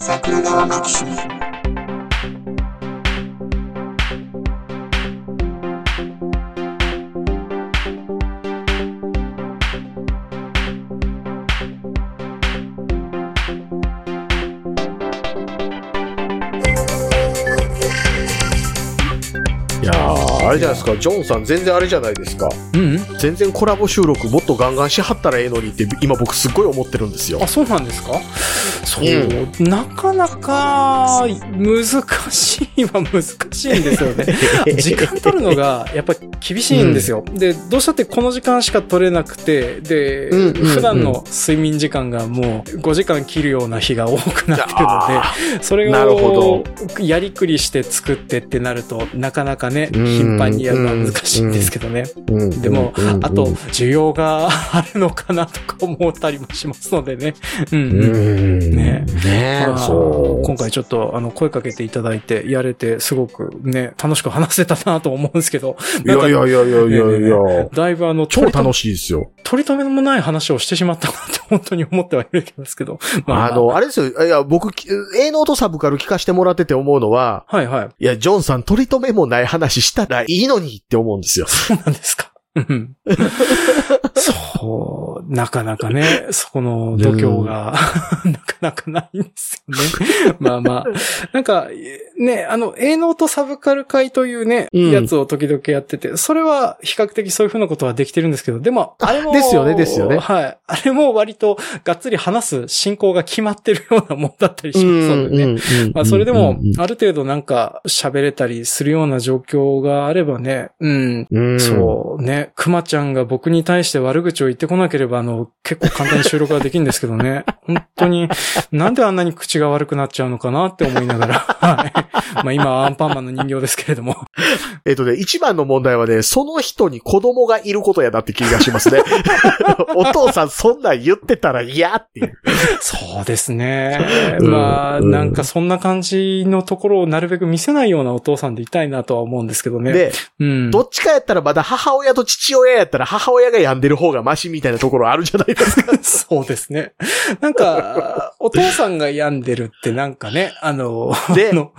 桜川あれじゃないですか、ジョンさん全然あれじゃないですか。うん。うん全然コラボ収録もっとガンガンしはったらええのにって今僕すっごい思ってるんですよ。あ、。そうなんですか？そう、うなかなか難しいは難しいんですよね。時間取るのがやっぱ厳しいんですよ。で、どうしたってこの時間しか取れなくて、で、うんうんうん。普段の睡眠時間がもう5時間切るような日が多くなってるのあで、それなるほをやりくりして作ってってなると、なかなかね、うん頻繁にやるのは難しいんですけどね。うんでも、うんあと、需要があるのかなとか思ったりもしますのでね。うん、ううん。ん。ねねまあそう。今回ちょっと、あの、声かけていただいて、やれて、すごくね、楽しく話せたなと思うんですけど、いやいやいやいやいやいや、だいぶあの、超楽しいですよ。取り留めもない話をしてしまったなって本当に思ってはいるんですけど。まあの、あれですよ。いや、僕、営農とサブカル聞かしてもらってて思うのは、はいはい。いや、ジョンさん取り留めもない話したらいいのにって思うんですよ。そうなんですか。うん、なかなかね、そこの度胸が、なかなかないんですよね。まあまあ、なんか、ね、あの、営農とサブカル会というね、うんやつを時々やってて、それは比較的そういうふうなことはできてるんですけど、でも、あれも、ですよねですよねはい。あれも割とがっつり話す進行が決まってるようなもんだったりしますのでね。まあ、それでも、ある程度なんか喋れたりするような状況があればね、うん。うん、そうね。熊ちゃんが僕に対して悪口を言ってこなければ、あの、結構簡単に収録ができるんですけどね。本当に、なんであんなに口が悪くなっちゃうのかなって思いながら。はい。まあ今はアンパンマンの人形ですけれども。えっとね、一番の問題はね、その人に子供がいることやなって気がしますね。お父さんそんなん言ってたら嫌っていう。そうですね。うんまあ、うんなんかそんな感じのところをなるべく見せないようなお父さんでいたいなとは思うんですけどね。で、うん。どっちかやったらまだ母親と父親やったら母親が病んでる方がマシみたいなところあるじゃないですか。そうですね。なんか、お父さんが病んでるってなんかね、あの、であの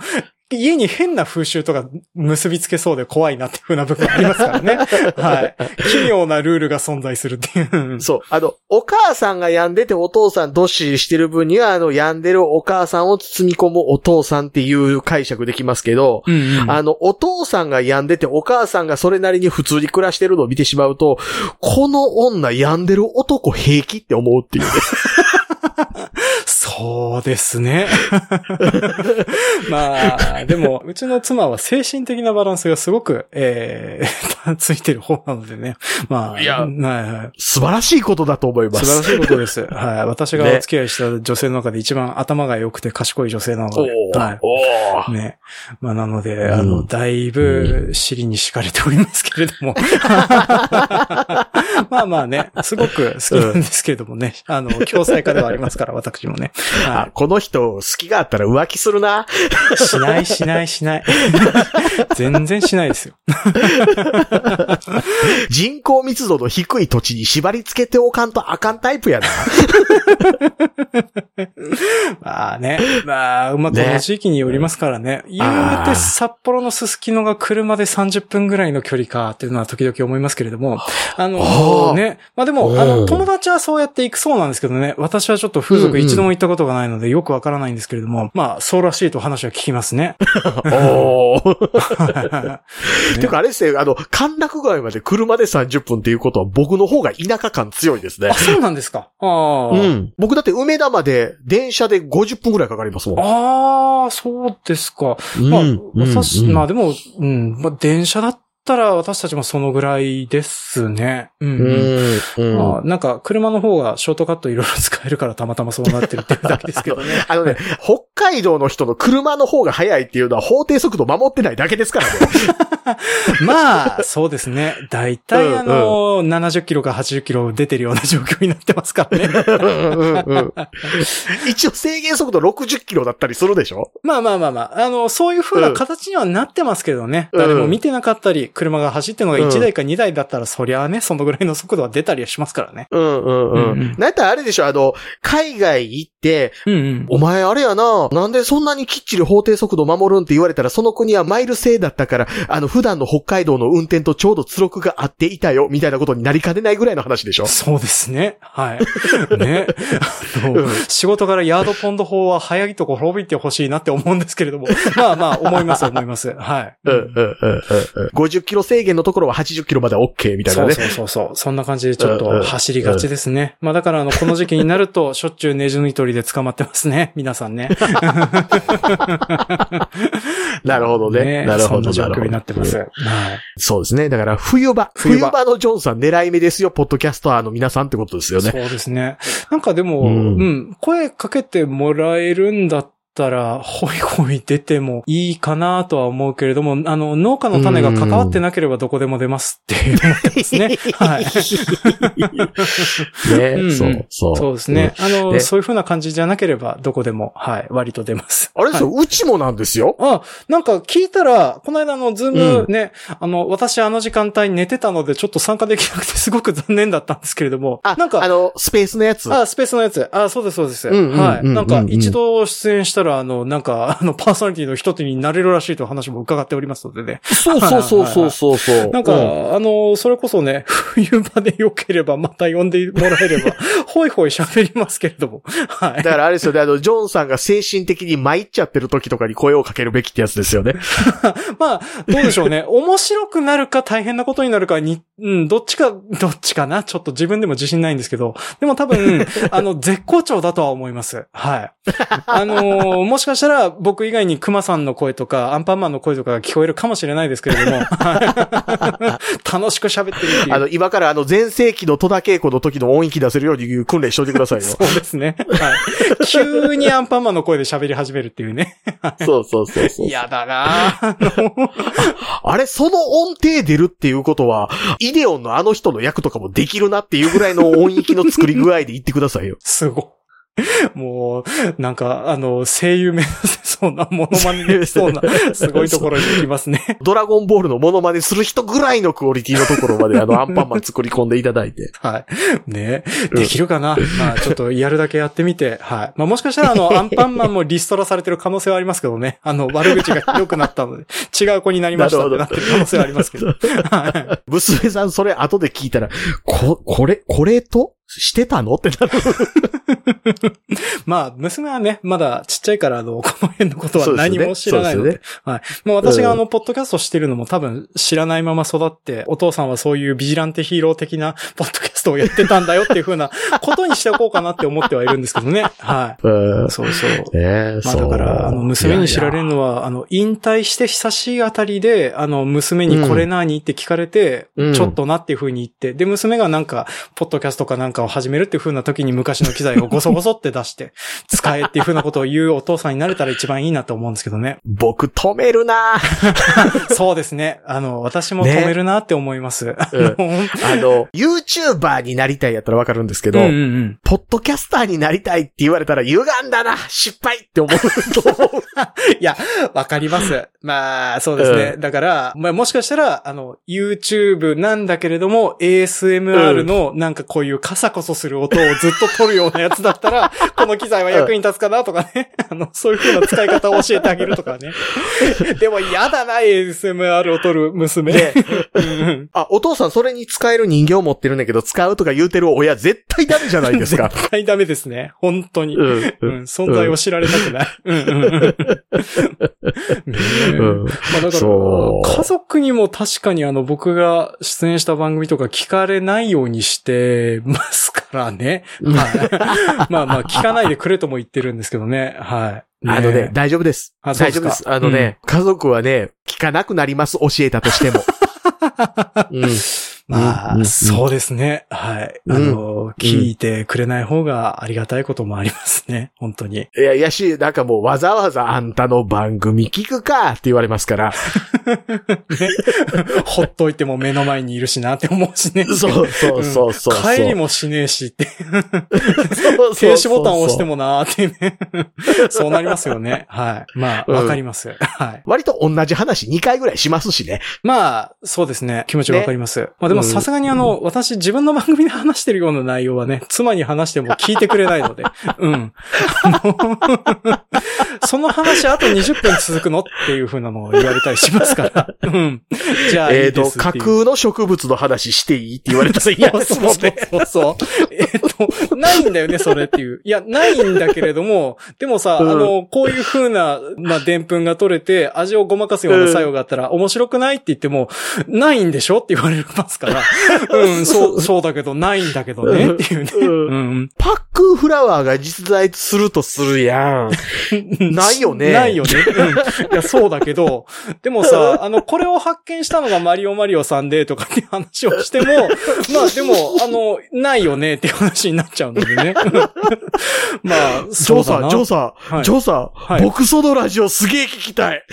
家に変な風習とか結びつけそうで怖いなっていう風な部分ありますからね。はい。奇妙なルールが存在するっていう。そう。あの、お母さんが病んでてお父さんどっしりしてる分には、あの、病んでるお母さんを包み込むお父さんっていう解釈できますけど、うんうんあの、お父さんが病んでて、お母さんがそれなりに普通に暮らしてるのを見てしまうと、この女病んでる男平気って思うっていうね。そうですね。まあ、でも、うちの妻は精神的なバランスがすごく、えー、ついてる方なのでね。まあ、いやはいはい。素晴らしいことだと思います。素晴らしいことです。はい。私がお付き合いした女性の中で一番頭が良くて賢い女性なので。はい。ね。まあ、なので、んあの、だいぶ尻に敷かれておりますけれども。まあまあね、すごく好きなんですけれどもね。あの、共済家ではありますから、私もね。あは、この人、好きがあったら浮気するな。い。しない、しない、しない。全然しないですよ。人口密度の低い土地に縛り付けておかんとあかんタイプやな。まあね。まあ、まあ、この地域によりますからね。言うて札幌のすすきのが車で30分ぐらいの距離かっていうのは時々思いますけれども。ああの、ーね。まあでも、あの、うん友達はそうやって行くそうなんですけどね。私はちょっと風俗一度も行ったことがないのでよくわからないんですけれども。まあ、そうらしいと話は聞きますね。おー。ねてかあれですね、あの、歓楽街まで車で30分っていうことは僕の方が田舎感強いですねあ、。そうなんですか。ああ。うん。僕だって梅田まで電車で50分くらいかかりますもん。ああ、そうですか。うんまあ、私、うんまあでも、うん、まあ電車だったら私たちもそのぐらいですね。うん、ううん。あ、なんか、車の方がショートカットいろいろ使えるからたまたまそうなってるっていうだけですけどね。あのね、北海道の人の車の方が速いっていうのは法定速度守ってないだけですからね。まあ、そうですね。大体あの、70キロか80キロ出てるような状況になってますからね。うんうんうん一応制限速度60キロだったりするでしょ？まあまあまあまあ、あの、そういう風な形にはなってますけどね。うん誰も見てなかったり、車が走ってるのが1台か2台だったら、そりゃあね、そのぐらいの速度は出たりはしますからね。うんうんううんうんん。なんやったらあれでしょあの、海外行って、うんうん。お前あれやな、なんでそんなにきっちり法定速度守るんって言われたら、その国はマイル制だったから、あの、普段の北海道の運転とちょうど記録が合っていたよ、みたいなことになりかねないぐらいの話でしょそうですね。はい。ね。あの、うん仕事からヤードポンド法は早いとこ滅びてほしいなって思うんですけれども。まあまあ、思います、思います。はい。うん、うん、うん、うん。うん50キロ制限のところは80キロまでは OK みたいなね。そうそうそうそんな感じでちょっと走りがちですね。まあだからあの、この時期になると、しょっちゅうネジ抜い取りで捕まってますね。皆さんね。なるほどね。なるほど。そんな状況になってます。そうですね。だから、冬場。冬場のジョンさん狙い目ですよ、ポッドキャスターの皆さんってことですよね。そうですね。なんかでも、ううんん、声かけてもらえるんだったら、ほいほい出てもいいかなとは思うけれども、あの、農家の種が関わってなければどこでも出ますって思ってますね。はい。ね、うんそう、そう。そうですね。あの、ねそういう風な感じじゃなければ、どこでも、はい、割と出ます。あれですよ、うちもなんですよ。あ、なんか聞いたら、この間のズームね、あの、私あの時間帯寝てたのでちょっと参加できなくてすごく残念だったんですけれども、あ、なんか、あの、スペースのやつ。あ、スペースのやつ。あ、そうです、そうです。うんうんはい。うんうんなんか、一度出演したら、あの、なんか、あの、パーソナリティの一つになれるらしいという話も伺っておりますのでね。そうそうそうそうそうそう。なんか、うんあの、それこそね、冬場で良ければまた呼んでもらえれば、ほいほい喋りますけれども。はい。だからあれですよね、あの、ジョンさんが精神的に参っちゃってる時とかに声をかけるべきってやつですよね。まあ、どうでしょうね。面白くなるか大変なことになるかに、うん、どっちか、どっちかな？ちょっと自分でも自信ないんですけど。でも多分、あの、絶好調だとは思います。はい。あのーもしかしたら僕以外に熊さんの声とか、アンパンマンの声とかが聞こえるかもしれないですけれども、は い楽しく喋ってるっていう。あの、今からあの、前世紀の戸田稽古の時の音域出せるように訓練しといてくださいよ。そうですね。はい。急にアンパンマンの声で喋り始めるっていうね。そうそうそうそう。嫌だなぁあのあれ、その音程出るっていうことは、イデオンのあの人の役とかもできるなっていうぐらいの音域の作り具合で言ってくださいよ。すごい。もう、なんか、あの、声優目指せそうな、モノマネできそうな、すごいところに行きますね。ドラゴンボールのモノマネする人ぐらいのクオリティのところまであのアンパンマン作り込んでいただいて。はい。ねうんできるかな、まあ、ちょっとやるだけやってみて、はい。まあ、もしかしたら、あの、アンパンマンもリストラされてる可能性はありますけどね。あの、悪口が良くなったので、違う子になりましたってなってる可能性はありますけど。はい。娘さんそれ後で聞いたら、こ、これ、これと？してたの？ってなる。まあ、娘はね、まだちっちゃいから、あの、この辺のことは何も知らないので。ではい。まあ私があうの、ポッドキャストしてるのも多分知らないまま育って、お父さんはそういうビジランテヒーロー的なポッドキャストをやってたんだよっていう風な ことにしておこうかなって思ってはいるんですけどね。はうんい。そうそう。ねえ、まあそうだから、あの、娘に知られるいのは、あの、引退して久しいあたりで、あの、娘にこれ何？って聞かれて、うんちょっとなっていう風に言って、で、娘がなんか、ポッドキャストかなんかを始めるっていう風な時に昔の機材をごそごそって出して、使えっていう風なことを言うお父さんになれたら一番いいなと思うんですけどね。僕止めるな そうですね。あの、私も止めるなって思います。あうん のあの、YouTuber になりたいやったらわかるんですけど、うんうんうん。ポッドキャスターになりたいって言われたら歪んだな失敗って思うと思う。いや、わかります。まあ、そうですね。うだから、まあ、もしかしたら、あの、YouTube なんだけれども、ASMR のなんかこういうカサコソする音をずっと取るようなやつだったら、この機材は役に立つかなとかね。あの、そういう風な使い方を教えてあげるとかね。でも嫌だな、ASMR を取る娘。で、うんうんあ、お父さんそれに使える人形を持ってるんだけど、使うとか言うてる親絶対ダメじゃないですか。絶対ダメですね。本当に。うんうん、存在を知られたくない。うんまあだから、そう家族にも確かにあの僕が出演した番組とか聞かれないようにしてますからね。はい。まあまあ聞かないでくれとも言ってるんですけどね。はい。あのねえ、大丈夫です。あ大丈夫です。あのね、家族はね、聞かなくなります、教えたとしても。うんまあ、うんそうですね。はい。あうんの、聞いてくれない方がありがたいこともありますね。本当に。いや、いやし、なんかもうわざわざあんたの番組聞くかって言われますから。ほっといても目の前にいるしなって思うしね。そうそうそうそう。帰りもしねえしって。そう停止ボタンを押してもなーってね。そうなりますよね。はい。まあ、うんわかります。はい。割と同じ話2回ぐらいしますしね。まあ、そうですね。気持ちわかります。まあでもうんさすがにあの、私自分の番組で話してるような内容はね、妻に話しても聞いてくれないので。うん。その話あと20分続くのっていう風なのを言われたりしますから。うん。じゃあいえっと。架空の植物の話していいって言われたら嫌ですもんね。そうそうそう。えっと、ないんだよね、それっていう。いや、ないんだけれども、でもさ、うんあの、こういう風な、まあ、澱粉が取れて、味をごまかすような作用があったら、面白くないって言っても、ないんでしょって言われますから、うん、そう、そうだけど、ないんだけどね、っていうね。うんうん。パックンフラワーが実在するとするやん。ないよねないよね。うん。いや、そうだけど、でもさ、あの、これを発見したのがマリオマリオさんでとかって話をしても、まあでも、あの、ないよねっていう話になっちゃうのでね。まあ、ジョーさん、そうだな。ジョーさジョーさん、はい僕そのラジオすげえ聞きたい。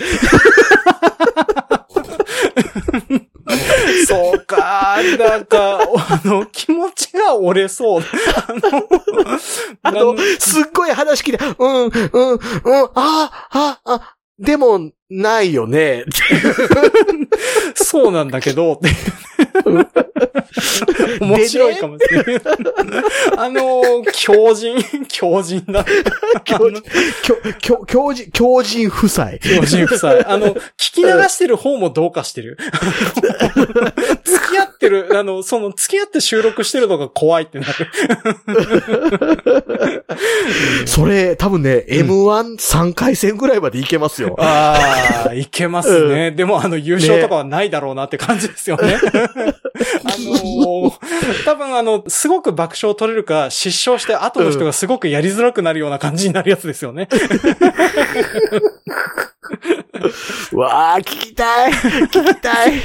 そうか、なんか、あの、気持ちが折れそう。ああの、すっごい話聞いて、うん、うん、うん、あ、あ、あ、でも、ないよね。そうなんだけど、って 面白いかもしれない。あの、強靭、強靭だ。強靭、強強靭、強靭夫妻。強靭夫妻。あの、聞き流してる方もどうかしてる。付き合ってる、あの、その、付き合って収録してるのが怖いってなる。それ、多分ね、M13 回戦ぐらいまでいけますよ。ああ、いけますね。でも、あの、優勝とかはないだろうなって感じですよね。あのー 多分あの、すごく爆笑取れるか、失笑して後の人がすごくやりづらくなるような感じになるやつですよね。わあ、聞きたい。聞きたい。ね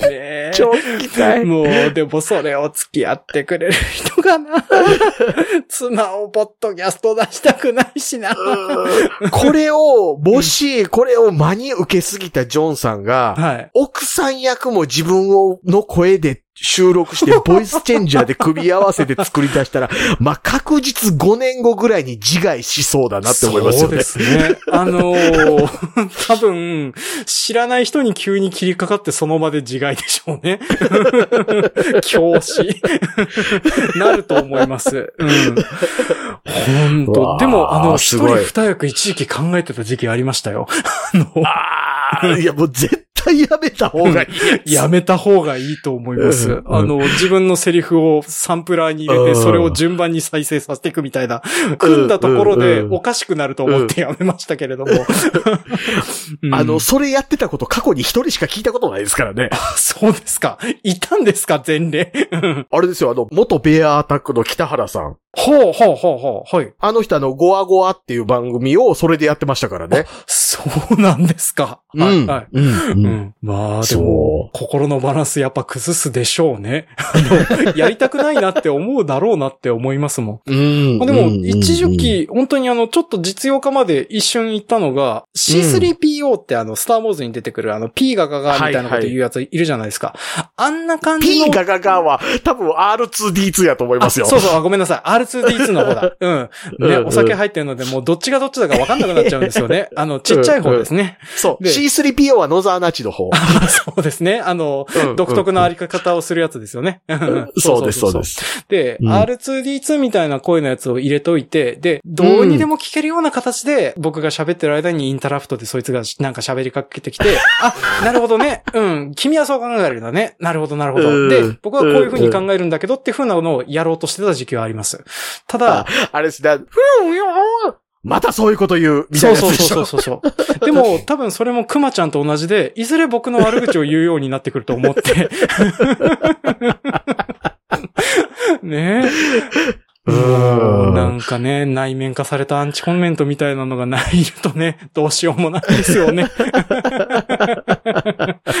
え超聞きたい。もう、でもそれを付き合ってくれる人がな。妻をポッドキャスト出したくないしな。これを、もし、これを真に受けすぎたジョンさんが、はい。奥さん役も自分を、の声で収録して、ボイスチェンジャーで組み合わせて作り出したら、まあ、確実5年後ぐらいに自害しそうだなって思いますよね。そうですね。あのー 多分、知らない人に急に切りかかってその場で自害でしょうね。教師。なると思います。うん。本当でも、あの、一すごい人二役一時期考えてた時期ありましたよ。あの、ああ、いやもう絶対やめた方がいい やめた方がいいと思います。うんあの、自分のセリフをサンプラーに入れて、うんそれを順番に再生させていくみたいな、組んだところでおかしくなると思ってやめましたけれども。うんあの、それやってたこと過去に一人しか聞いたことないですからね。そうですか。いたんですか前例。うんあれですよ、あの、元ベアアタックの北原さん。ほうほうほうほう。はい。あの人あの、ゴアゴアっていう番組をそれでやってましたからね。そうなんですか。はい。はい。うん。う。うんん。まあ、でも、心のバランスやっぱ崩すでしょうね。あの、やりたくないなって思うだろうなって思いますもん。うん。まあでも、うん一時、期、本当にあの、ちょっと実用化まで一瞬行ったのが、C3PO ってあの、スターウォーズに出てくるあの、P がガガみたいなこと言うやついるじゃないですか。あんな感じ P の。ガガガは多分 R2D2 やと思いますよ。あそうそう、あごめんなさい。R2D2 の方だ。うん。ね、うんお酒入ってるので、もうどっちがどっちだか分かんなくなっちゃうんですよね。あの、ちっちゃい方ですね。そう。で C3PO は野沢那智の方。そうですね。あの、うん独特なあり方をするやつですよね。そうです、そうで。す。で、うん R2D2 みたいな声のやつを入れといて、で、どうにでも聞けるような形で、僕が喋ってる間にインタラプトでそいつがなんか喋りかけてきて、あ、なるほどね。うん。君はそう考えるんだね。なるほど、なるほど。うんで、僕はこういう風に考えるんだけどっていう風なのをやろうとしてた時期はあります。ただ、あれですね。ふんよーまたそういうこと言う。みたいそうそう。そうそうそう。でも、多分それもクマちゃんと同じで、いずれ僕の悪口を言うようになってくると思って。ねえ。うんなんかね、内面化されたアンチコメントみたいなのがないるとね、どうしようもないですよね。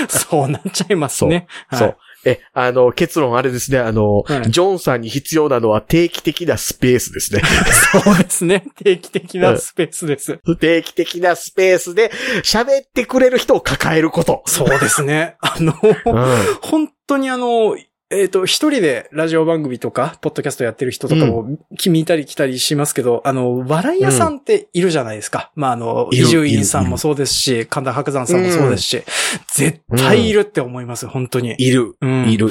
そうなっちゃいますね。はいそう。え、あの、結論あれですね、あの、はいジョンさんに必要なのは定期的なスペースですね。そうですね。定期的なスペースです。定期的なスペースで喋ってくれる人を抱えること。そうですね。あの、うん。本当にあの、えっ、と、一人でラジオ番組とか、ポッドキャストやってる人とかも、見見たり来たりしますけど、あの、笑い屋さんっているじゃないですか。まあ、あの、伊集院さんもそうですし、神田伯山さんもそうですし、絶対いるって思います、本当に。いる。うんいる、いる、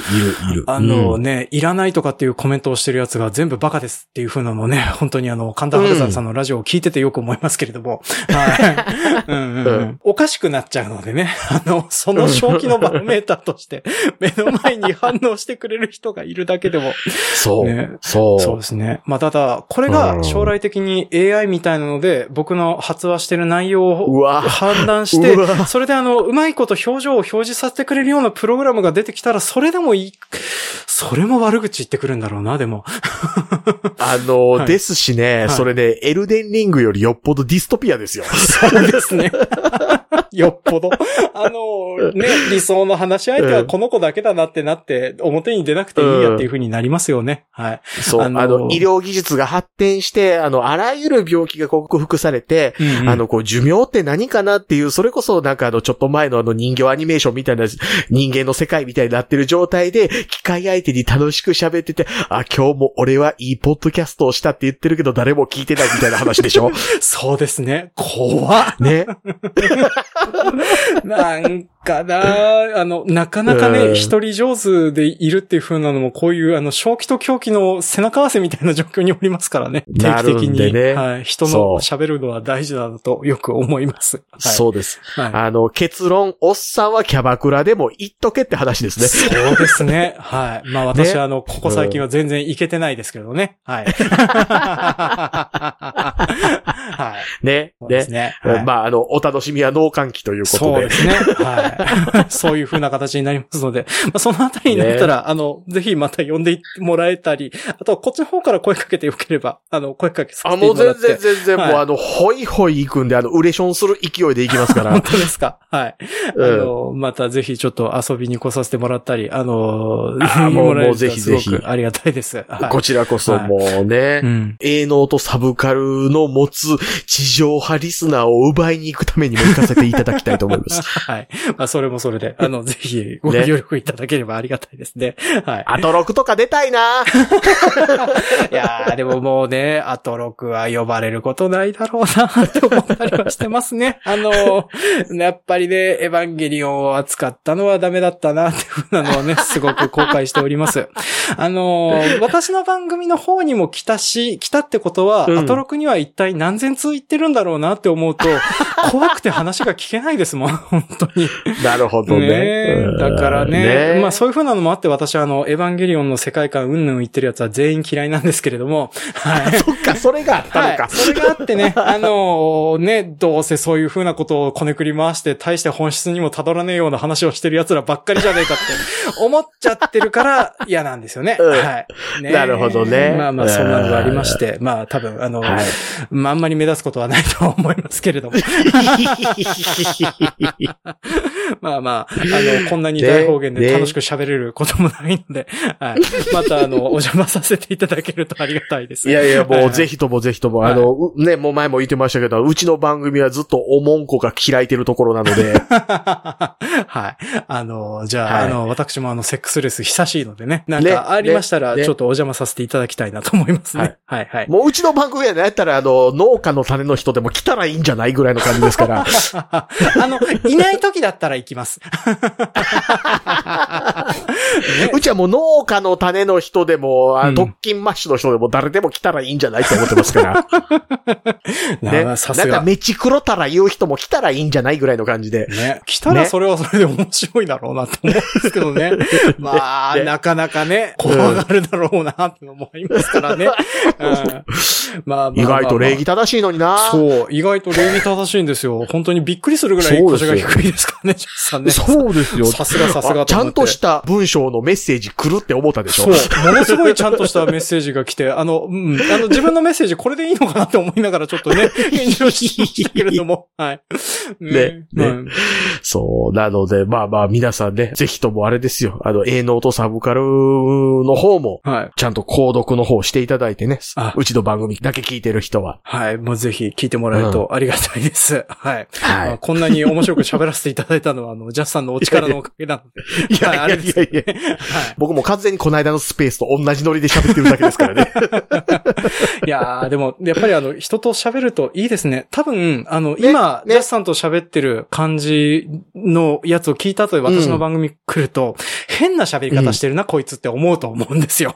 いる。あのうんね、いらないとかっていうコメントをしてるやつが全部バカですっていう風なのをね、本当にあの、神田伯山さんのラジオを聞いててよく思いますけれども、はい。うんうんううんんおかしくなっちゃうのでね、あの、その正気のバロメーターとして、目の前に反応してくれる人がいるだけでも、そう。ねそう。そうですね。まあ、ただ、これが将来的に AI みたいなので、僕の発話してる内容を判断してそれであの、うまいこと表情を表示させてくれるようなプログラムが出てきたら、それでもいい。それも悪口言ってくるんだろうな、でも。あの、はいですしね、はいそれね、エルデンリングよりよっぽどディストピアですよ。そうですね。よっぽど。あの、ね、理想の話し相手はこの子だけだなってなって、表に出なくていいやっていう風になりますよね。はい。そう、ああのの、医療技術が発展して、あの、あらゆる病気が克服されて、うんうんあの、こう、寿命って何かなっていう、それこそなんかあの、ちょっと前のあの人形アニメーションみたいな人間の世界みたいになってる状態で、機械相手に楽しく喋ってて、あ、今日も俺はいいポッドキャストをしたって言ってるけど誰も聞いてないみたいな話でしょ？そうですね。怖っ。ね。なんかな、あの、なかなかうんね、一人上手でいるっていう風なのも、こういう、あの、正気と狂気の背中合わせみたいな状況におりますからね。定期的に。ねはい。人の喋るのは大事だなとよく思います。はい、そうです。はい。あの、結論、おっさんはキャバクラでも言っとけって話ですね。そうですね。はい。まあ私、ねあの、ここ最近は全然いけてないですけどね。はい。はい。ね。そうですね。ね。はいまあ、あの、お楽しみは脳換気ということで。そうですね。はい。そういう風な形になりますので、まあ、そのあたりになったら、あの、ぜひまた呼んでもらえたり、あとはこっちの方から声かけてよければ、あの、声かけさあ、せてももらって。う全然全然、はいもうあの、ホイホイ行くんで、あの、ウレションする勢いで行きますから 本。当ですか？はい。うんあの、またぜひちょっと遊びに来させてもらったり、あの、あーもうもうぜひぜひありがたいです。はい。こちらこそもうね、うん。営農とサブカルの持つ地上波リスナーを奪いに行くためにも行かせていただきたいと思います。はい。まあ、それもそれで、あの、ぜひご協力いただければありがたいですね。はい。あと6とか出たいな いやー、でももうね、アトロクは呼ばれることないだろうなって思ったりはしてますね。あの、やっぱりね、エヴァンゲリオンを扱ったのはダメだったなっていうふうなのはね、すごく後悔しております。あの、私の番組の方にも来たし、来たってことは、うんアトロクには一体何千通言ってるんだろうなって思うと、怖くて話が聞けないですもん、本当に。なるほどね。ねうんだからね、まあそそういう風なのもあって私はあの、エヴァンゲリオンの世界観うんぬん言ってるやつは全員嫌いなんですけれども、はい。そっか、それがあったのか。はい。それがあってね、あのね、どうせそういう風なことをこねくり回して、大して本質にもたどらねえような話をしてる奴らばっかりじゃねえかって思っちゃってるから嫌なんですよね。うんはい。ねなるほどねまあまあ、そんなのがありまして、まあ多分、あの、はい。まああんまり目立つことはないとは思いますけれども。まあまあ、あの、こんなに大方言で楽しく喋れることもないので、はい。また、あの、お邪魔させていただけるとありがたいです。いやいや、はいはいもうぜひともぜひとも、はいあの、うね、もう前も言ってましたけど、うちの番組はずっとおもんこが開いてるところなので、はい。あの、じゃあ、はいあの、私もあの、セックスレス久しいのでね、なんねかありましたら、ねちょっとお邪魔させていただきたいなと思いますね。はい、はい。もううちの番組はね、やったらあの、農家の種の人でも来たらいいんじゃないぐらいの感じですから。あの、いない時だったら行きます。ねうちはもう農家の種の人でも、あうん特勤マッシュの人でも誰でも来たらいいんじゃないと思ってますから。ね。なさすが。なんかメチクロたら言う人も来たらいいんじゃないぐらいの感じで。ね。来たらそれはそれで面白いだろうなと思うんですけどね。まあ、ねなかなかね、怖がるだろうなって思いますからね。うんまあまあ意外と礼儀正しいのにな。そう、意外と礼儀正しいんですよ。本当にびっくりするぐらい腰が低いですからね、ジャスさんね。そうですよ。さすがさすがあちゃんとした文章のメッセージ来るって思ったでしょそう。ものすごいちゃんとしたメッセージが来て、あの、うん、あの、自分のメッセージこれでいいのかなって思いながらちょっとね、返事をしましたけれども。はい。ねねうんそう。なので、まあまあ皆さんね、ぜひともあれですよ。あの、A ノートサブカルの方も、はい。ちゃんと購読の方していただいてねあ。うちの番組だけ聞いてる人は。はい。もうぜひ聞いてもらえるとありがたいです。はい。はいまあこんなに面白く喋らせていただいたのは、あの、ジャスさんのお力のおかげなので。いやいやはいあれですいやいや。はい。僕も完全にこの間のスペースと同じノリで喋ってるだけですからね。いやー、でも、やっぱりあの、人と喋るといいですね。多分、あの、今、ねジャスさんと喋ってる感じのやつを聞いた後で私の番組来ると、変な喋り方してるな、こいつって思うと思うんですよ。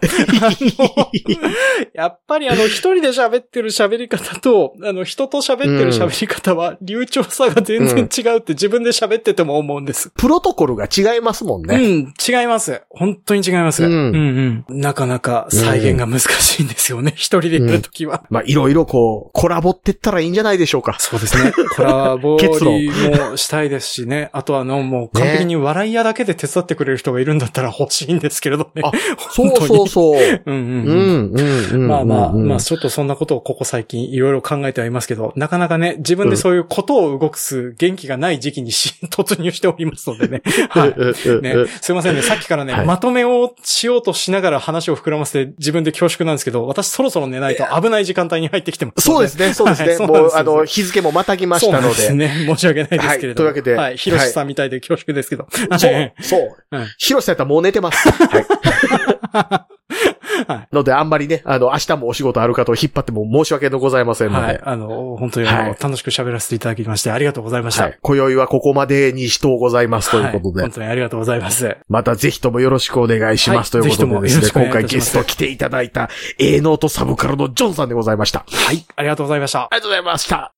やっぱりあの、一人で喋ってる喋り方と、あの、人と喋ってる喋り方は、流暢さが全然違うって自分で喋ってても思うんです。プロトコルが違いますもんね。うん、違います。本当に違います。ううんん、うん、なかなか再現が難しいんですよね。一人でやるときは。まあ、いろいろこう、コラボってったらいいんじゃないでしょうか。そうですね。コラボ結論りもしたいですしね。あとはあの、もう完璧に笑い屋だけで手伝ってくれる人がいるんだったら欲しいんですけれどね。あ そうそうそう。うんうんううん。まあまあ、うんまあちょっとそんなことをここ最近いろいろ考えてはいますけど、なかなかね、自分でそういうことを動くす元気がない時期にし 突入しておりますのでね。はい。ね、すいませんね。さっきからね、はいまとめをしようとしながら話を膨らませて自分で恐縮なんですけど、私そろそろ寝ないと危ない時間帯に入ってきてますのそうですね、そうですね。はいもう、あの、日付もまたぎましたので。そうですね。申し訳ないですけれども。はいというわけではい。ヒロシさんみたいで恐縮ですけど。そはい。う、そうはい。ヒロシさんやったらもう寝てます。はい。はいので、あんまりね、あの、明日もお仕事ある方を引っ張っても申し訳ございませんので。はい。あの、本当にはい楽しく喋らせていただきまして、ありがとうございました。はい。今宵はここまでにしとうございますということで。はい本当にありがとうございます。またぜひともよろしくお願いします、はいということでですね、今回ゲスト来ていただいた A ノートサブカルのジョンさんでございました。はい。ありがとうございました。ありがとうございました。